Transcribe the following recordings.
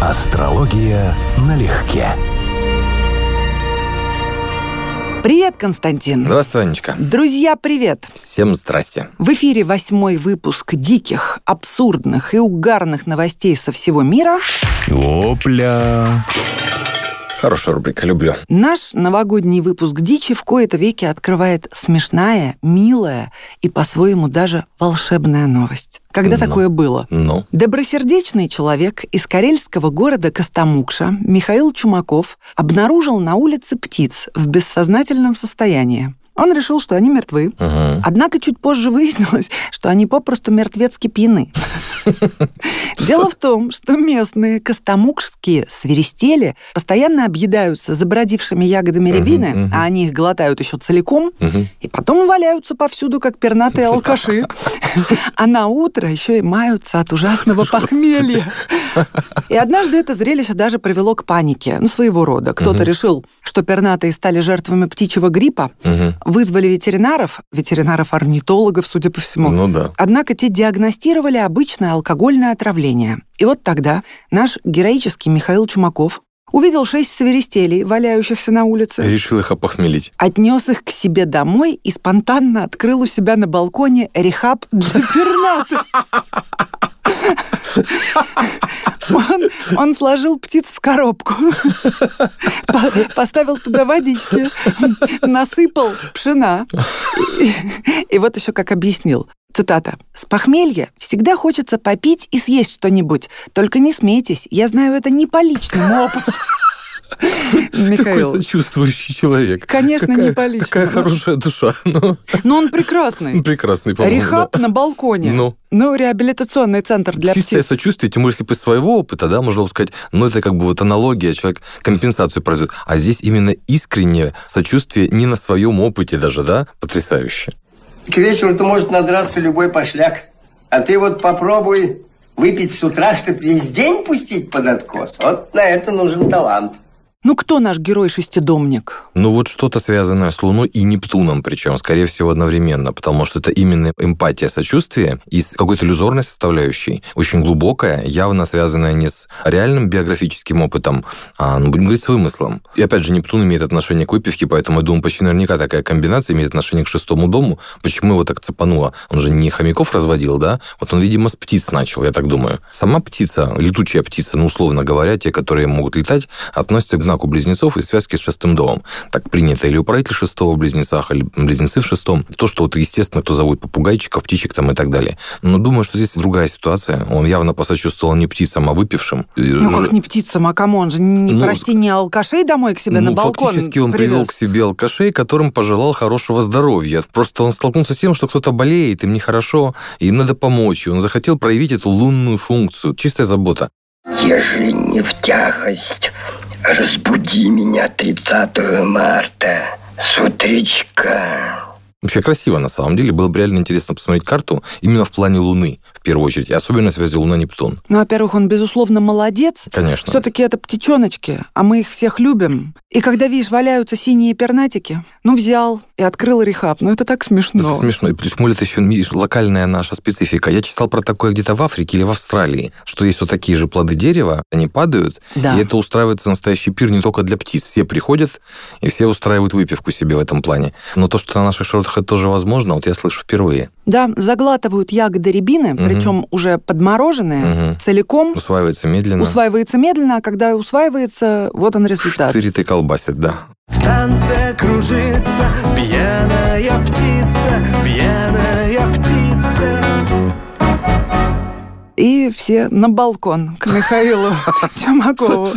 Астрология налегке. Привет, Константин. Здравствуй, Анечка. Друзья, привет. Всем здрасте. В эфире восьмой выпуск диких, абсурдных и угарных новостей со всего мира. Опля. Хорошая рубрика, люблю. Наш новогодний выпуск «Дичи» в кои-то веки открывает смешная, милая и по-своему даже волшебная новость. Когда Ну. такое было? Ну, Добросердечный человек из карельского города Костомукша Михаил Чумаков обнаружил на улице птиц в бессознательном состоянии. Он решил, что они мертвы. угу. Однако чуть позже выяснилось, что они попросту мертвецки пьяны. Дело в том, что местные костомукшские свиристели постоянно объедаются забродившими ягодами рябины, а они их глотают еще целиком, и потом валяются повсюду, как пернатые алкаши. А на утро еще и маются от ужасного похмелья. И однажды это зрелище даже привело к панике, ну, своего рода. Кто-то решил, что пернатые стали жертвами птичьего гриппа. Вызвали ветеринаров, ветеринаров-орнитологов, судя по всему. Ну да. Однако те диагностировали обычное алкогольное отравление. И вот тогда наш героический Михаил Чумаков увидел шесть свиристелей, валяющихся на улице, Решил их опохмелить. отнес их к себе домой и спонтанно открыл у себя на балконе рехаб для пернатых. Он, он сложил птиц в коробку, по- поставил туда водички, насыпал пшена. И, и вот еще как объяснил. Цитата. «С похмелья всегда хочется попить и съесть что-нибудь. Только не смейтесь, я знаю это не по личному опыту». Какой Михаил, сочувствующий человек. Конечно, Какая- не по личному. Какая хорошая душа. Ну, но он прекрасный. прекрасный, по-моему. Рехаб да. на балконе. Ну. Ну, реабилитационный центр для Чистое птиц. сочувствие, тем более, если бы из своего опыта, да, можно было сказать, ну, это как бы вот аналогия, человек компенсацию производит. А здесь именно искреннее сочувствие не на своем опыте даже, да, потрясающе. К вечеру-то может надраться любой пошляк. А ты вот попробуй выпить с утра, чтобы весь день пустить под откос. Вот на это нужен талант. Ну, кто наш герой-шестидомник? Ну вот что-то связанное с Луной и Нептуном, причем, скорее всего, одновременно, потому что это именно эмпатия, сочувствие и с какой-то иллюзорной составляющей, очень глубокая, явно связанная не с реальным биографическим опытом, а, ну, будем говорить, с вымыслом. И опять же, Нептун имеет отношение к выпивке, поэтому, я думаю, почти наверняка такая комбинация имеет отношение к шестому дому. Почему его так цепануло? Он же не хомяков разводил, да? Вот он, видимо, с птиц начал, я так думаю. Сама птица, летучая птица, ну, условно говоря, те, которые могут летать, относятся к знаку близнецов и связке с шестым домом. Так принято. Или управитель шестого в близнецах, или близнецы в шестом. То, что вот, естественно, кто зовут попугайчиков, птичек там и так далее. Но думаю, что здесь другая ситуация. Он явно посочувствовал не птицам, а выпившим. Ну, как не птицам, а кому? Он же, не, Ну, прости, не алкашей домой к себе ну, на балкон фактически он привел привез? к себе алкашей, которым пожелал хорошего здоровья. Просто он столкнулся с тем, что кто-то болеет, им нехорошо, и им надо помочь. И он захотел проявить эту лунную функцию. Чистая забота. Ежели не в тягость, разбуди меня 30 марта с утречка. Вообще красиво, на самом деле. Было бы реально интересно посмотреть карту именно в плане Луны, в первую очередь. И особенно связи Луна-Нептун. Ну, во-первых, он, безусловно, молодец. Конечно. Все-таки это птичоночки, а мы их всех любим. И когда, видишь, валяются синие пернатики, ну, взял и открыл рехаб. Ну, это так смешно. Это смешно. И плюс, это еще видишь, локальная наша специфика. Я читал про такое где-то в Африке или в Австралии, что есть вот такие же плоды дерева, они падают, Да. и это устраивается настоящий пир не только для птиц. Все приходят, и все устраивают выпивку себе в этом плане. Но то, что на наших широтах это тоже возможно, вот я слышу впервые. Да, заглатывают ягоды рябины, Мгм. причем уже подмороженные, Мгм. целиком. Усваивается медленно. Усваивается медленно, а когда усваивается, вот он результат. Штырит и колбасит, да. В танце кружится пьяная птица, пьяная птица. И все на балкон к Михаилу Чумакову.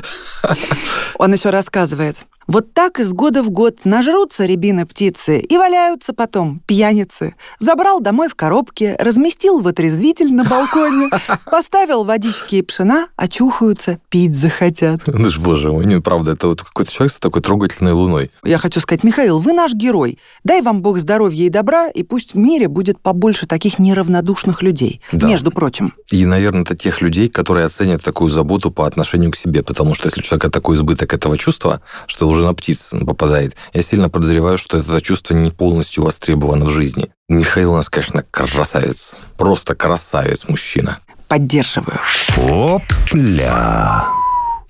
Он еще рассказывает. Вот так из года в год нажрутся рябины птицы и валяются потом пьяницы. Забрал домой в коробке, разместил в отрезвитель на балконе, поставил водички и пшена, очухаются, пить захотят. Ну ж, боже мой, не, правда, это вот какой-то человек с такой трогательной луной. Я хочу сказать, Михаил, вы наш герой. Дай вам Бог здоровья и добра, и пусть в мире будет побольше таких неравнодушных людей. Да. Между прочим. И, наверное, это тех людей, которые оценят такую заботу по отношению к себе, потому что если у человека такой избыток этого чувства, что уже на птиц попадает, я сильно подозреваю, что это чувство не полностью востребовано в жизни. Михаил у нас, конечно, красавец. Просто красавец мужчина. Поддерживаю. Опля!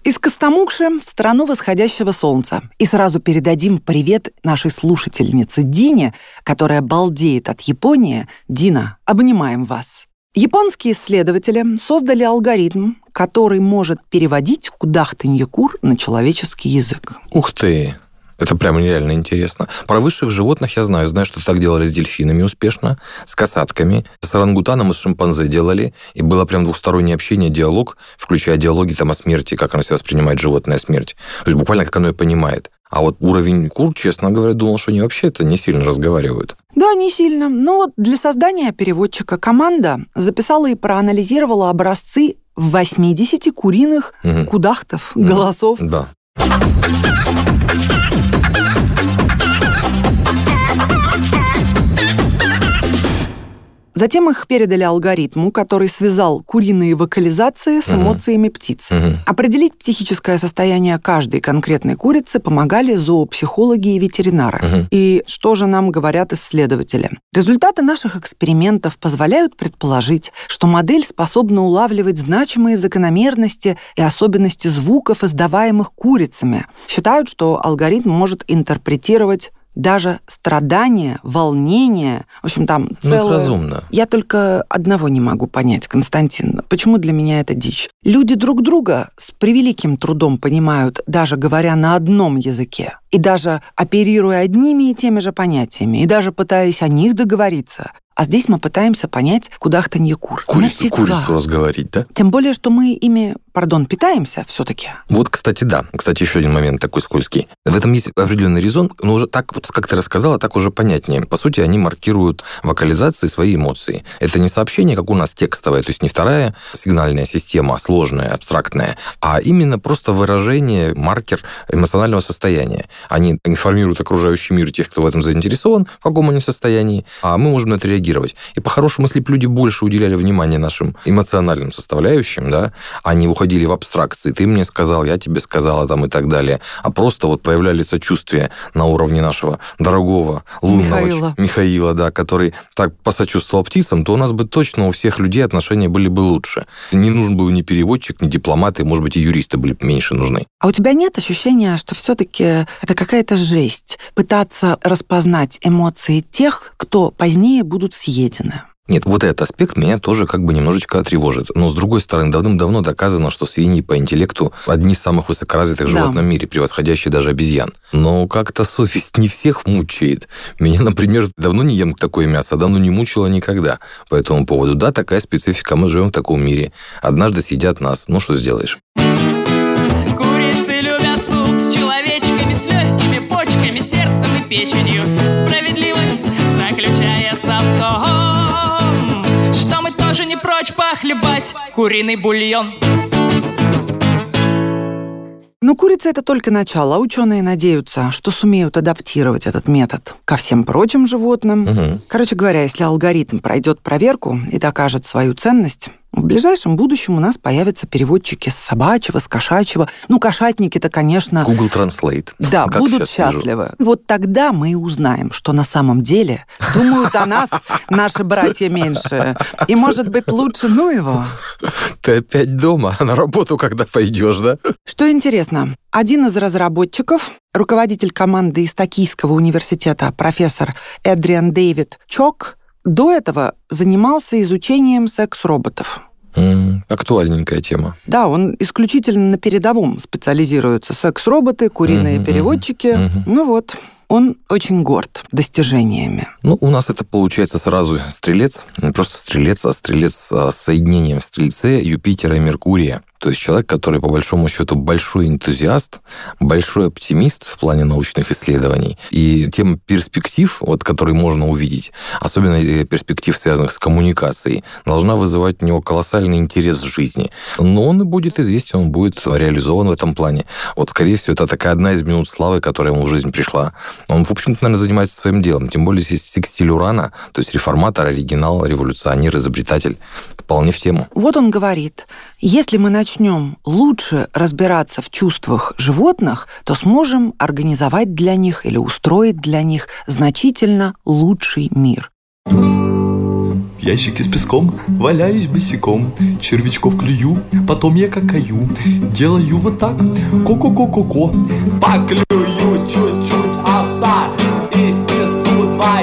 Из Костомукши в страну восходящего солнца. И сразу передадим привет нашей слушательнице Дине, которая балдеет от Японии. Дина, обнимаем вас. Японские исследователи создали алгоритм, который может переводить кудахтанье кур на человеческий язык. Ух ты! Это прямо нереально интересно. Про высших животных я знаю. Знаю, что так делали с дельфинами успешно, с касатками, с орангутаном и с шимпанзе делали. И было прям двухстороннее общение, диалог, включая диалоги там о смерти, как оно себя воспринимает животное смерть. То есть буквально как оно и понимает. А вот уровень кур, честно говоря, думал, что они вообще это не сильно разговаривают. Да, не сильно. Но вот для создания переводчика команда записала и проанализировала образцы 80 куриных Мгм. кудахтов, Мгм. голосов. Да. Затем их передали алгоритму, который связал куриные вокализации с эмоциями птицы. Мгм. Определить психическое состояние каждой конкретной курицы помогали зоопсихологи и ветеринары. Мгм. И что же нам говорят исследователи? Результаты наших экспериментов позволяют предположить, что модель способна улавливать значимые закономерности и особенности звуков, издаваемых курицами. Считают, что алгоритм может интерпретировать даже страдания, волнения, в общем, там Ну, это целое... разумно. Я только одного не могу понять, Константин. Почему для меня это дичь? Люди друг друга с превеликим трудом понимают, даже говоря на одном языке, и даже оперируя одними и теми же понятиями, и даже пытаясь о них договориться. А здесь мы пытаемся понять кудахтанье кур. Курицу, Нафига? курицу разговорить, да? Тем более, что мы ими, пардон, питаемся все-таки. Вот, кстати, да. Кстати, еще один момент такой скользкий. В этом есть определенный резон, но уже так, вот как ты рассказала, так уже понятнее. По сути, они маркируют вокализации свои эмоции. Это не сообщение, как у нас текстовое, то есть не вторая сигнальная система, сложная, абстрактная, а именно просто выражение, маркер эмоционального состояния. Они информируют окружающий мир тех, кто в этом заинтересован, в каком они состоянии, а мы можем на это реагировать. И по-хорошему, если бы люди больше уделяли внимание нашим эмоциональным составляющим, да, а не уходили в абстракции, ты мне сказал, я тебе сказала там и так далее, а просто вот проявляли сочувствие на уровне нашего дорогого лунного Михаила. Михаила, да, который так посочувствовал птицам, то у нас бы точно у всех людей отношения были бы лучше. Не нужен был ни переводчик, ни дипломаты, может быть, и юристы были бы меньше нужны. А у тебя нет ощущения, что все-таки это какая-то жесть пытаться распознать эмоции тех, кто позднее будут съедены? Нет, вот этот аспект меня тоже как бы немножечко тревожит. Но, с другой стороны, давным-давно доказано, что свиньи по интеллекту одни из самых высокоразвитых Да. животных в мире, превосходящие даже обезьян. Но как-то совесть не всех мучает. Меня, например, давно не ем такое мясо, давно не мучила никогда по этому поводу. Да, такая специфика, мы живем в таком мире. Однажды съедят нас. Ну, что сделаешь? Курицы любят суп с человечками, с легкими почками, сердцем и печенью. Справедливость прочь похлебать куриный бульон. Но курица это только начало, ученые надеются, что сумеют адаптировать этот метод ко всем прочим животным. Мгм. Короче говоря, если алгоритм пройдет проверку и докажет свою ценность, в ближайшем будущем у нас появятся переводчики с собачьего, с кошачьего. Ну, кошатники-то, конечно, Google Translate. да, Как будут сейчас вижу. счастливы. Вот тогда мы и узнаем, что на самом деле думают о нас наши братья меньшие. И, может быть, лучше ну его. Ты опять дома, а на работу когда пойдешь, да? Что интересно, один из разработчиков, руководитель команды из Токийского университета, профессор Эдриан Дэвид Чок, до этого занимался изучением секс-роботов. Актуальненькая тема. Да, он исключительно на передовом специализируется. Секс-роботы, куриные Мгм, переводчики. мгм. Ну вот, он очень горд достижениями. Ну, у нас это получается сразу стрелец, не просто стрелец, а стрелец а, с соединением в стрельце Юпитера и Меркурия. То есть человек, который, по большому счету, большой энтузиаст, большой оптимист в плане научных исследований. И тема перспектив, вот, которые можно увидеть, особенно перспектив, связанных с коммуникацией, должна вызывать у него колоссальный интерес в жизни. Но он и будет известен, он будет реализован в этом плане. Вот, скорее всего, это такая одна из минут славы, которая ему в жизнь пришла. Он, в общем-то, наверное, занимается своим делом. Тем более, есть секстиль Урана, то есть реформатор, оригинал, революционер, изобретатель. Вполне в тему. Вот он говорит, если мы начнем лучше разбираться в чувствах животных, то сможем организовать для них или устроить для них значительно лучший мир. В ящике с песком валяюсь босиком, червячков клюю, потом я какаю, делаю вот так, ко-ко-ко-ко-ко. Поклюю чуть-чуть овса и снесу два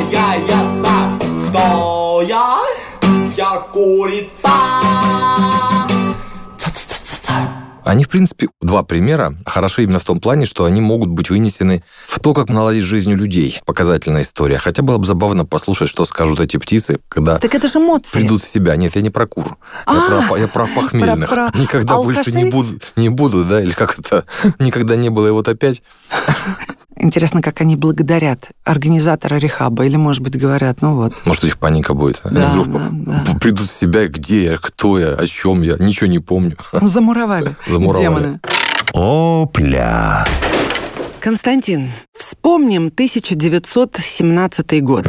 Они, в принципе, два примера хороши именно в том плане, что они могут быть вынесены в то, как наладить жизнь у людей. Показательная история. Хотя было бы забавно послушать, что скажут эти птицы, когда Так это же эмоции. придут в себя. Нет, я не про кур. А, я, про, я про похмельных. про- про Никогда больше алкашей? не буду, не буду, да, или как это, никогда не было, и вот опять. Интересно, как они благодарят организатора рехаба. Или, может быть, говорят, ну вот, Может, у них паника будет. Они Да, вдруг да, да. придут в себя, где я, кто я, о чем я, ничего не помню. замуровали, Замуровали. демоны. Опля. Константин, вспомним 1917 год.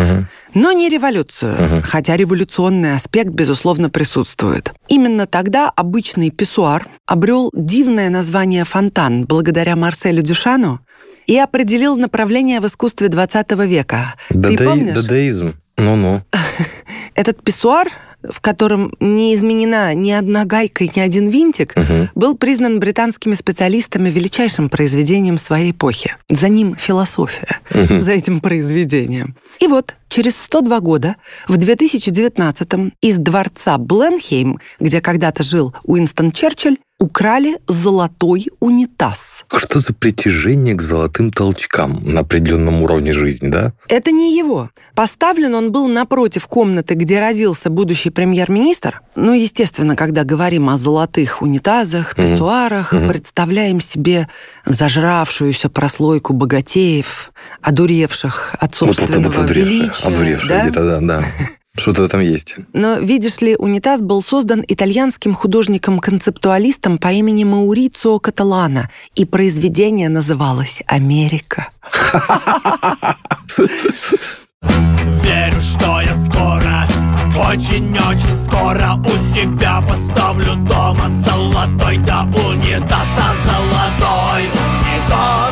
Но не революцию, хотя революционный аспект, безусловно, присутствует. Именно тогда обычный писсуар обрел дивное название «фонтан» благодаря Марселю Дюшану и определил направление в искусстве 20 века. Ты Дадаи- помнишь? Дадаизм. Ну-ну. Этот писсуар, в котором не изменена ни одна гайка и ни один винтик, Мгм. был признан британскими специалистами величайшим произведением своей эпохи. За ним философия, за этим произведением. И вот через 102 года, в 2019-м, из дворца Бленхейм, где когда-то жил Уинстон Черчилль, украли золотой унитаз. Что за притяжение к золотым толчкам на определенном уровне жизни, да? Это не его. Поставлен он был напротив комнаты, где родился будущий премьер-министр. Ну, естественно, когда говорим о золотых унитазах, писсуарах, Мгм. представляем себе зажравшуюся прослойку богатеев, одуревших от собственного одуревшие, величия. одуревшие да? где-то, да, да. Что-то в этом есть. Но, видишь ли, унитаз был создан итальянским художником-концептуалистом по имени Маурицио Каталана, и произведение называлось «Америка». Верю, что я скоро, очень-очень скоро У себя поставлю дома золотой да унитаза Золотой унитаз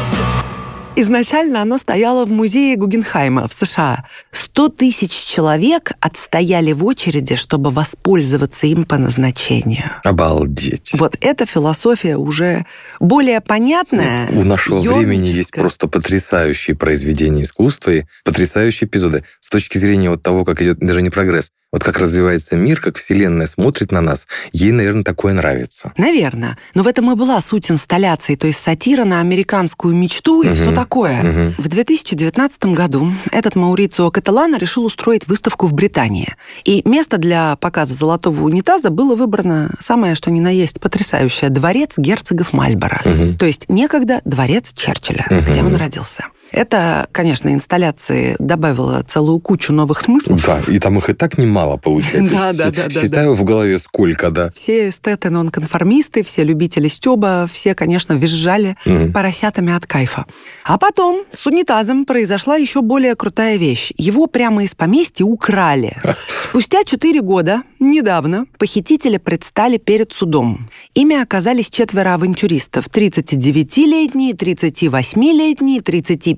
Изначально оно стояло в музее Гугенхайма в США. 100 тысяч человек отстояли в очереди, чтобы воспользоваться им по назначению. Обалдеть. Вот эта философия уже более понятная. У нашего времени есть просто потрясающие произведения искусства и потрясающие эпизоды. С точки зрения вот того, как идет даже не прогресс, вот как развивается мир, как Вселенная смотрит на нас, ей, наверное, такое нравится. Наверное. Но в этом и была суть инсталляции, то есть сатира на американскую мечту и Мгм. все такое. Мгм. В 2019 году этот Маурицио Каталана решил устроить выставку в Британии. И место для показа золотого унитаза было выбрано самое, что ни на есть, потрясающее – дворец герцогов Мальборо. Мгм. То есть некогда дворец Черчилля, Мгм. где он родился. Это, конечно, инсталляции добавила целую кучу новых смыслов. Да, и там их и так немало получается. Да, да, да, Считаю в голове сколько, да. Все эстеты нонконформисты, все любители стёба, все, конечно, визжали поросятами от кайфа. А потом с унитазом произошла еще более крутая вещь. Его прямо из поместья украли. Спустя 4 года, недавно, похитители предстали перед судом. Ими оказались четверо авантюристов. 39-летний, 38-летний,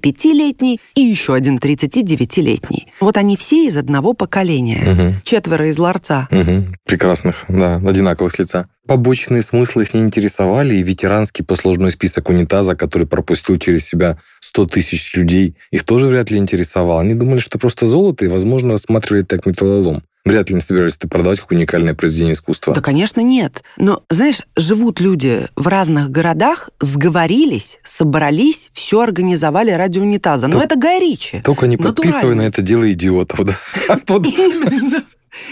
35-летний и еще один 39-летний. Вот они все из одного поколения. Мгм. Четверо из ларца. Мгм. Прекрасных, да, одинаковых с лица. Побочные смыслы их не интересовали, и ветеранский послужной список унитаза, который пропустил через себя 100 тысяч людей, их тоже вряд ли интересовал. Они думали, что просто золото, и, возможно, рассматривали это как металлолом. Вряд ли не собирались это продавать как уникальное произведение искусства. Да, конечно, нет. Но, знаешь, живут люди в разных городах, сговорились, собрались, все организовали ради унитаза. Но это Гай Ричи. Только не подписывай Натурально. на это дело идиотов. А Именно.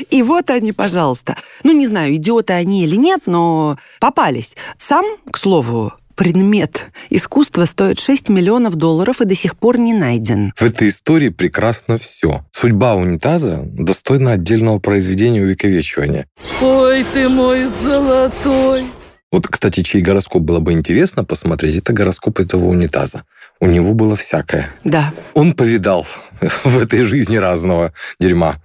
И вот они, пожалуйста. Ну, не знаю, идиоты они или нет, но попались. Сам, к слову, предмет искусства стоит 6 миллионов долларов и до сих пор не найден. В этой истории прекрасно все. Судьба унитаза достойна отдельного произведения увековечивания. Ой ты мой золотой, Вот, кстати, чей гороскоп было бы интересно посмотреть, это гороскоп этого унитаза. У него было всякое. Да, Он повидал в этой жизни разного дерьма.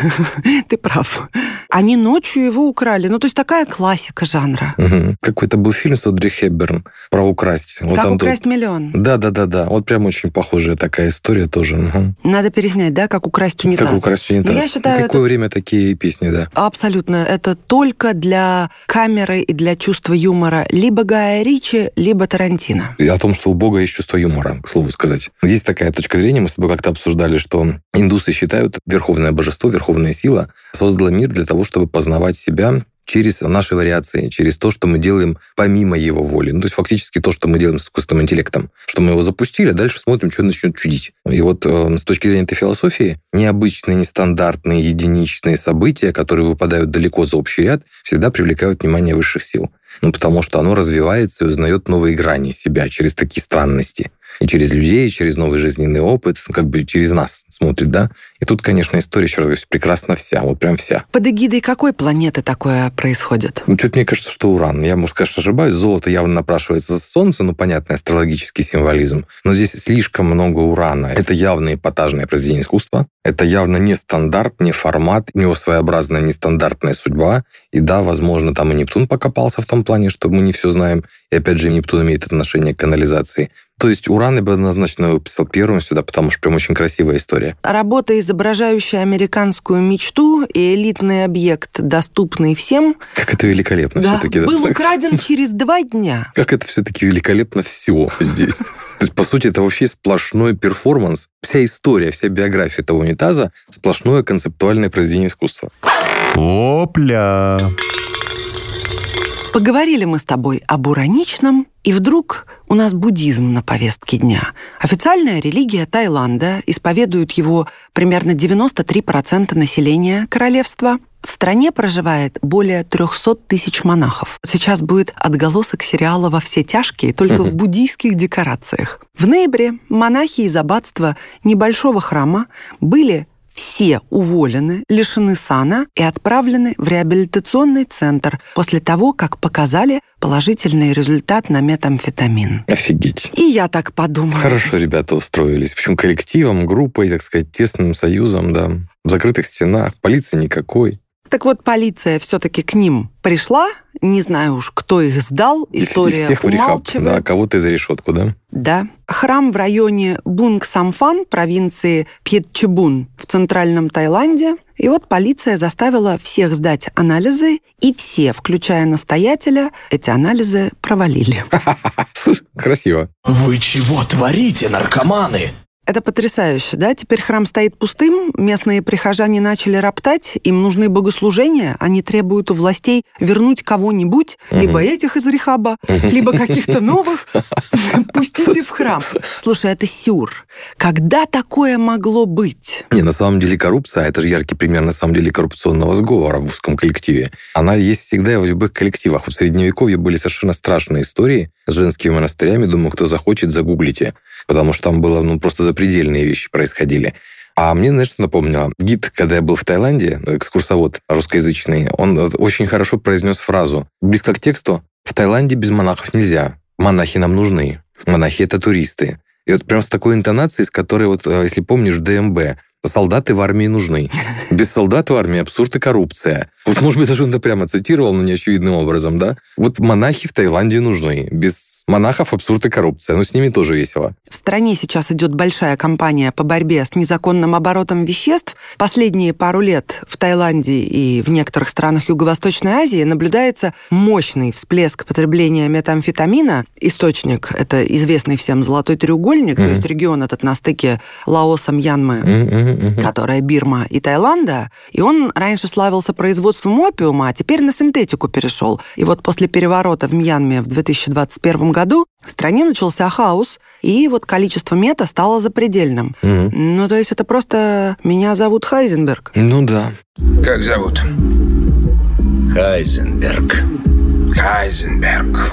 ты прав. Они ночью его украли. Ну, то есть такая классика жанра. Мгм. Какой-то был фильм с Одри Хепберн про украсть. Вот как там украсть миллион. Да, да, да, да. Вот прям очень похожая такая история тоже. Мгм. Надо переснять, да, как украсть унитаз. Как украсть унитаз. Ну, я считаю, Какое это- время такие песни, да. Абсолютно. Это только для камеры и для чувства юмора либо Гая Ричи, либо Тарантино. И о том, что у Бога есть чувство юмора, к слову сказать. Есть такая точка зрения, мы с тобой как-то обсуждали, что индусы считают, верховное божество, верховная сила создала мир для того, чтобы познавать себя через наши вариации, через то, что мы делаем помимо его воли. Ну, то есть фактически то, что мы делаем с искусственным интеллектом. Что мы его запустили, а дальше смотрим, что начнет чудить. И вот э, с точки зрения этой философии, необычные, нестандартные, единичные события, которые выпадают далеко за общий ряд, всегда привлекают внимание высших сил. Ну, потому что оно развивается и узнает новые грани себя через такие странности. И через людей, и через новый жизненный опыт, как бы через нас смотрит, да? И тут, конечно, история, еще раз говорю, прекрасна вся, вот прям вся. Под эгидой какой планеты такое происходит? Ну, что-то мне кажется, что уран. Я, может, конечно, ошибаюсь. Золото явно напрашивается с Солнца, ну, понятный астрологический символизм. Но здесь слишком много урана. Это явно эпатажное произведение искусства. Это явно не стандарт, не формат, у него своеобразная нестандартная судьба. И да, возможно, там и Нептун покопался в том плане, что мы не все знаем. И опять же, Нептун имеет отношение к канализации. То есть уран я бы однозначно выписал первым сюда, потому что прям очень красивая история. Работа, изображающая американскую мечту и элитный объект, доступный всем, Как это великолепно да, все-таки. был украден через два дня. Как это все-таки великолепно все здесь. То есть, по сути, это вообще сплошной перформанс. Вся история, вся биография этого унитаза – сплошное концептуальное произведение искусства. Опля. Поговорили мы с тобой об ураничном, и вдруг у нас буддизм на повестке дня. Официальная религия Таиланда, исповедует его примерно 93% населения королевства. В стране проживает более 300 тысяч монахов. Сейчас будет отголосок сериала «Во все тяжкие», только в буддийских декорациях. В ноябре монахи из аббатства небольшого храма были все уволены, лишены сана и отправлены в реабилитационный центр после того, как показали положительный результат на метамфетамин. Офигеть. И я так подумала. Хорошо ребята устроились. Причем коллективом, группой, так сказать, тесным союзом, да. В закрытых стенах, полиции никакой. Так вот, полиция все-таки к ним пришла. Не знаю уж, кто их сдал. История всех в рехаб, умалчивает. да, кого-то за решетку, да? Да. Храм в районе Бунг-Самфан, провинции Пьетчебун в центральном Таиланде. И вот полиция заставила всех сдать анализы, и все, включая настоятеля, эти анализы провалили. Красиво. Вы чего творите, наркоманы? Это потрясающе, да? Теперь храм стоит пустым, местные прихожане начали роптать, им нужны богослужения, они требуют у властей вернуть кого-нибудь, Мгм. либо этих из рехаба, либо каких-то новых, пустите в храм. Слушай, это сюр. Когда такое могло быть? Не, на самом деле коррупция, это же яркий пример на самом деле коррупционного сговора в узком коллективе. Она есть всегда в любых коллективах. В Средневековье были совершенно страшные истории с женскими монастырями. Думаю, кто захочет, загуглите. Потому что там было ну, просто запредельные вещи происходили. А мне, знаешь, что напомнило? Гид, когда я был в Таиланде, экскурсовод русскоязычный, он очень хорошо произнес фразу. Близко к тексту. В Таиланде без монахов нельзя. Монахи нам нужны. Монахи — это туристы. И вот прям с такой интонацией, с которой, вот, э, если помнишь, ДМБ, солдаты в армии нужны. Без солдат в армии абсурд и коррупция. Вот, может быть, даже он это прямо цитировал, но неочевидным образом, да? Вот монахи в Таиланде нужны. Без монахов абсурд и коррупция. Но с ними тоже весело. В стране сейчас идет большая кампания по борьбе с незаконным оборотом веществ. Последние пару лет в Таиланде и в некоторых странах Юго-Восточной Азии наблюдается мощный всплеск потребления метамфетамина. Источник — это известный всем золотой треугольник, то Мгм. есть регион этот на стыке Лаоса, Мьянмы, М-м-м. которая Бирма и Таиланда, и он раньше славился производством опиума, а теперь на синтетику перешел. И вот после переворота в Мьянме в 2021 году в стране начался хаос, и вот количество мета стало запредельным. Мгм. Ну, то есть это просто «меня зовут Хайзенберг». Ну да. Как зовут? Хайзенберг. Хайзенберг.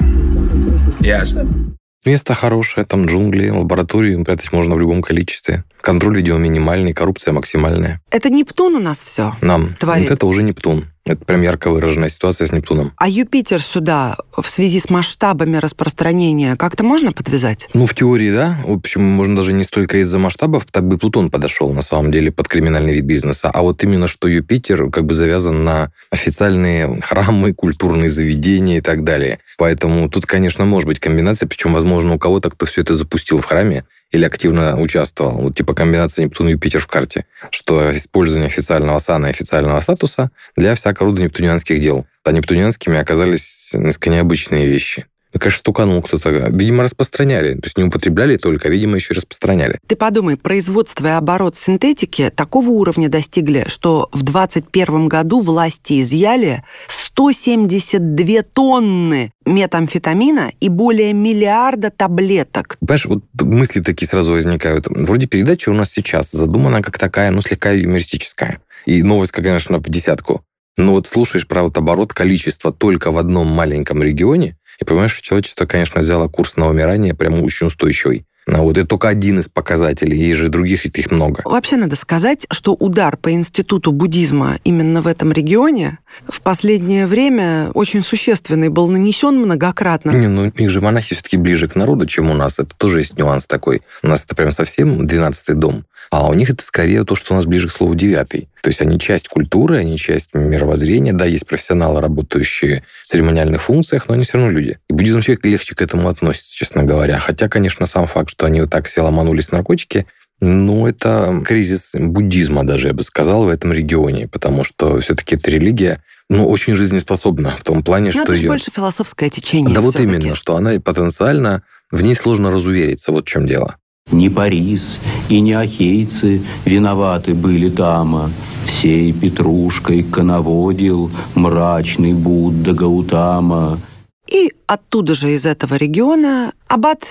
Ясно. Место хорошее, там джунгли, лабораторию прятать можно в любом количестве. Контроль, видимо, минимальный, коррупция максимальная. Это Нептун у нас все. Нам. Творит. Вот это уже Нептун. Это прям ярко выраженная ситуация с Нептуном. А Юпитер сюда в связи с масштабами распространения как-то можно подвязать? Ну, в теории, да. В общем, можно даже не столько из-за масштабов, так бы Плутон подошел, на самом деле, под криминальный вид бизнеса. А вот именно, что Юпитер как бы завязан на официальные храмы, культурные заведения и так далее. Поэтому тут, конечно, может быть комбинация, причем, возможно, у кого-то, кто все это запустил в храме, или активно участвовал. Вот типа комбинация Нептуна и Юпитер в карте, что использование официального сана и официального статуса для всякого рода нептунианских дел. А нептунианскими оказались несколько необычные вещи. Конечно, стуканул кто-то. Видимо, распространяли. То есть не употребляли только, а, видимо, еще и распространяли. Ты подумай, производство и оборот синтетики такого уровня достигли, что в 2021 году власти изъяли 172 тонны метамфетамина и более миллиарда таблеток. Понимаешь, вот мысли такие сразу возникают. Вроде передача у нас сейчас задумана как такая, ну, слегка юмористическая. И новость, конечно, в десятку. Но вот слушаешь про вот оборот количества только в одном маленьком регионе, и понимаешь, что человечество, конечно, взяло курс на умирание прямо очень устойчивый. А вот это только один из показателей, есть же других их много. Вообще надо сказать, что удар по институту буддизма именно в этом регионе в последнее время очень существенный был нанесен многократно. Не, ну их же монахи все-таки ближе к народу, чем у нас. Это тоже есть нюанс такой. У нас это прям совсем 12-й дом. А у них это скорее то, что у нас ближе к слову девятый. То есть они часть культуры, они часть мировоззрения. Да, есть профессионалы, работающие в церемониальных функциях, но они все равно люди. И буддизм все легче к этому относится, честно говоря. Хотя, конечно, сам факт, что они вот так все ломанулись наркотики, ну, это кризис буддизма даже, я бы сказал, в этом регионе, потому что все-таки эта религия, ну, очень жизнеспособна в том плане, ну, что это же ее... больше философское течение Да вот именно, что она потенциально, в ней сложно разувериться, вот в чем дело. Не Парис и не ахейцы виноваты были тама. Всей петрушкой коноводил мрачный Будда Гаутама. И оттуда же, из этого региона, аббат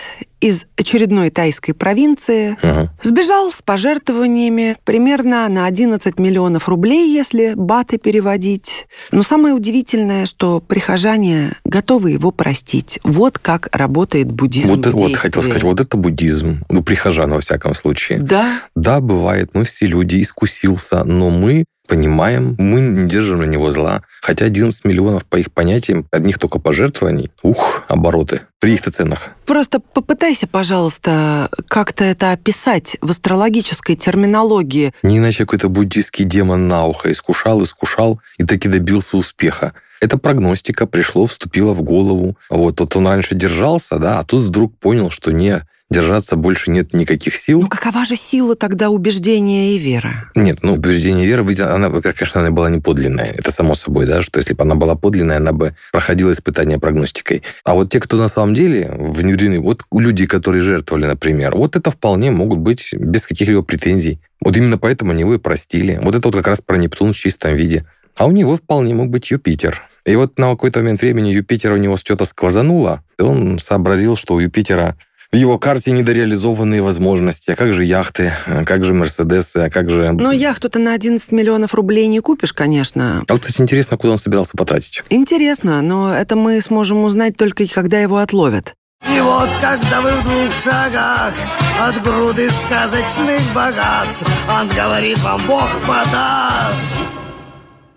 из очередной тайской провинции Ага. сбежал с пожертвованиями примерно на 11 миллионов рублей, если баты переводить. Но самое удивительное, что прихожане готовы его простить. Вот как работает буддизм Вот, в вот хотел сказать, вот это буддизм. Ну, прихожан, во всяком случае. Да, Да, бывает, мы все люди, искусился, но мы понимаем, мы не держим на него зла. Хотя 11 миллионов, по их понятиям, одних только пожертвований, ух, обороты, при их-то ценах. Просто попытайся, пожалуйста, как-то это описать в астрологической терминологии. Не иначе какой-то буддийский демон на ухо искушал, искушал и таки добился успеха. Это прогностика, пришло, вступило в голову. Вот, вот он раньше держался, да, а тут вдруг понял, что не, держаться больше нет никаких сил. Ну какова же сила тогда убеждения и веры? Нет, ну, убеждение веры, ведь она, во-первых, конечно, она была не подлинная. Это само собой, да, что если бы она была подлинная, она бы проходила испытание прогностикой. А вот те, кто на самом деле внедрены, вот люди, которые жертвовали, например, вот это вполне могут быть без каких-либо претензий. Вот именно поэтому они его и простили. Вот это вот как раз про Нептун в чистом виде. А у него вполне мог быть Юпитер. И вот на какой-то момент времени Юпитер у него что-то сквозануло, и он сообразил, что у Юпитера в его карте недореализованные возможности. А как же яхты, а как же Мерседесы, а как же... Ну, яхту-то на 11 миллионов рублей не купишь, конечно. А вот, кстати, интересно, куда он собирался потратить. Интересно, но это мы сможем узнать только когда его отловят. И вот когда вы в двух шагах от груды сказочных богатств, он говорит вам, Бог подаст.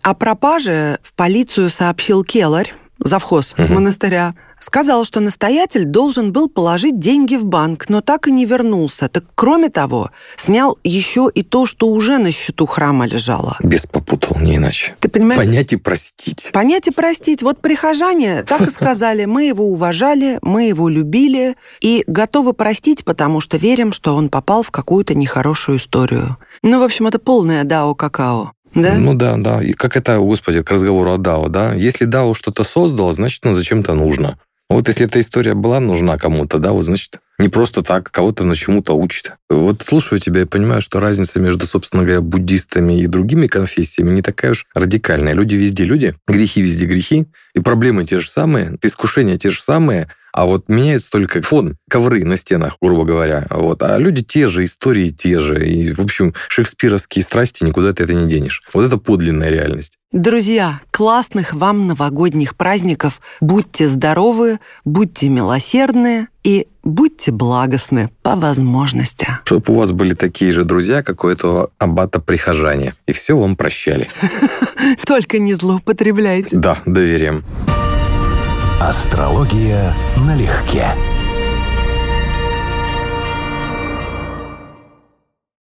О пропаже в полицию сообщил Келарь, завхоз Мгм. монастыря. Сказал, что настоятель должен был положить деньги в банк, но так и не вернулся. Так кроме того, снял еще и то, что уже на счету храма лежало. Без попутал, не иначе. Ты понимаешь? Понять и простить. Понять и простить. Вот прихожане так и сказали, мы его уважали, мы его любили и готовы простить, потому что верим, что он попал в какую-то нехорошую историю. Ну, в общем, это полное дао-какао. Да? Ну да, да. И как это, господи, к разговору о Дао, да? Если Дао что-то создало, значит, оно зачем-то нужно. Вот если эта история была нужна кому-то, да, вот значит, не просто так, кого-то на чему-то учит. Вот слушаю тебя и понимаю, что разница между, собственно говоря, буддистами и другими конфессиями не такая уж радикальная. Люди везде люди, грехи везде грехи, и проблемы те же самые, искушения те же самые, А вот меняется только фон, ковры на стенах, грубо говоря. Вот. А люди те же, истории те же. И, в общем, шекспировские страсти никуда ты это не денешь. Вот это подлинная реальность. Друзья, классных вам новогодних праздников. Будьте здоровы, будьте милосердны и будьте благостны по возможности. Чтобы у вас были такие же друзья, как у этого аббата-прихожане. И все вам прощали. Только не злоупотребляйте. Да, доверием. Астрология налегке.